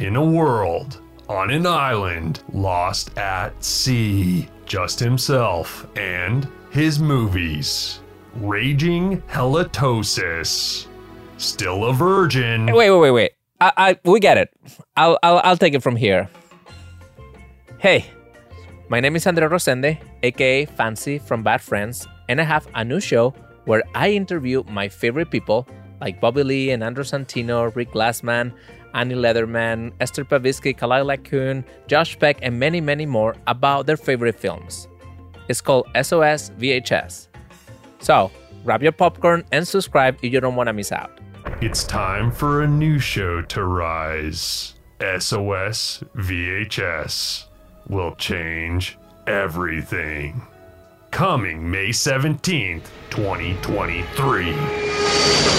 in a world, on an island, lost at sea. Just himself and his movies. Raging Halitosis. Still a virgin. Wait, wait, wait, wait. I, I, we get it. I'll, I'll, I'll take it from here. Hey, my name is Andres Rosende, aka Fancy from Bad Friends, and I have a new show where I interview my favorite people like Bobby Lee and Andrew Santino, Rick Glassman, Annie Lederman, Esther Povitsky, Khalyla Kuhn, Josh Peck, and many, many more about their favorite films. It's called SOS VHS. So, grab your popcorn and subscribe if you don't want to miss out. It's time for a new show to rise. SOS VHS will change everything. Coming May 17th, 2023.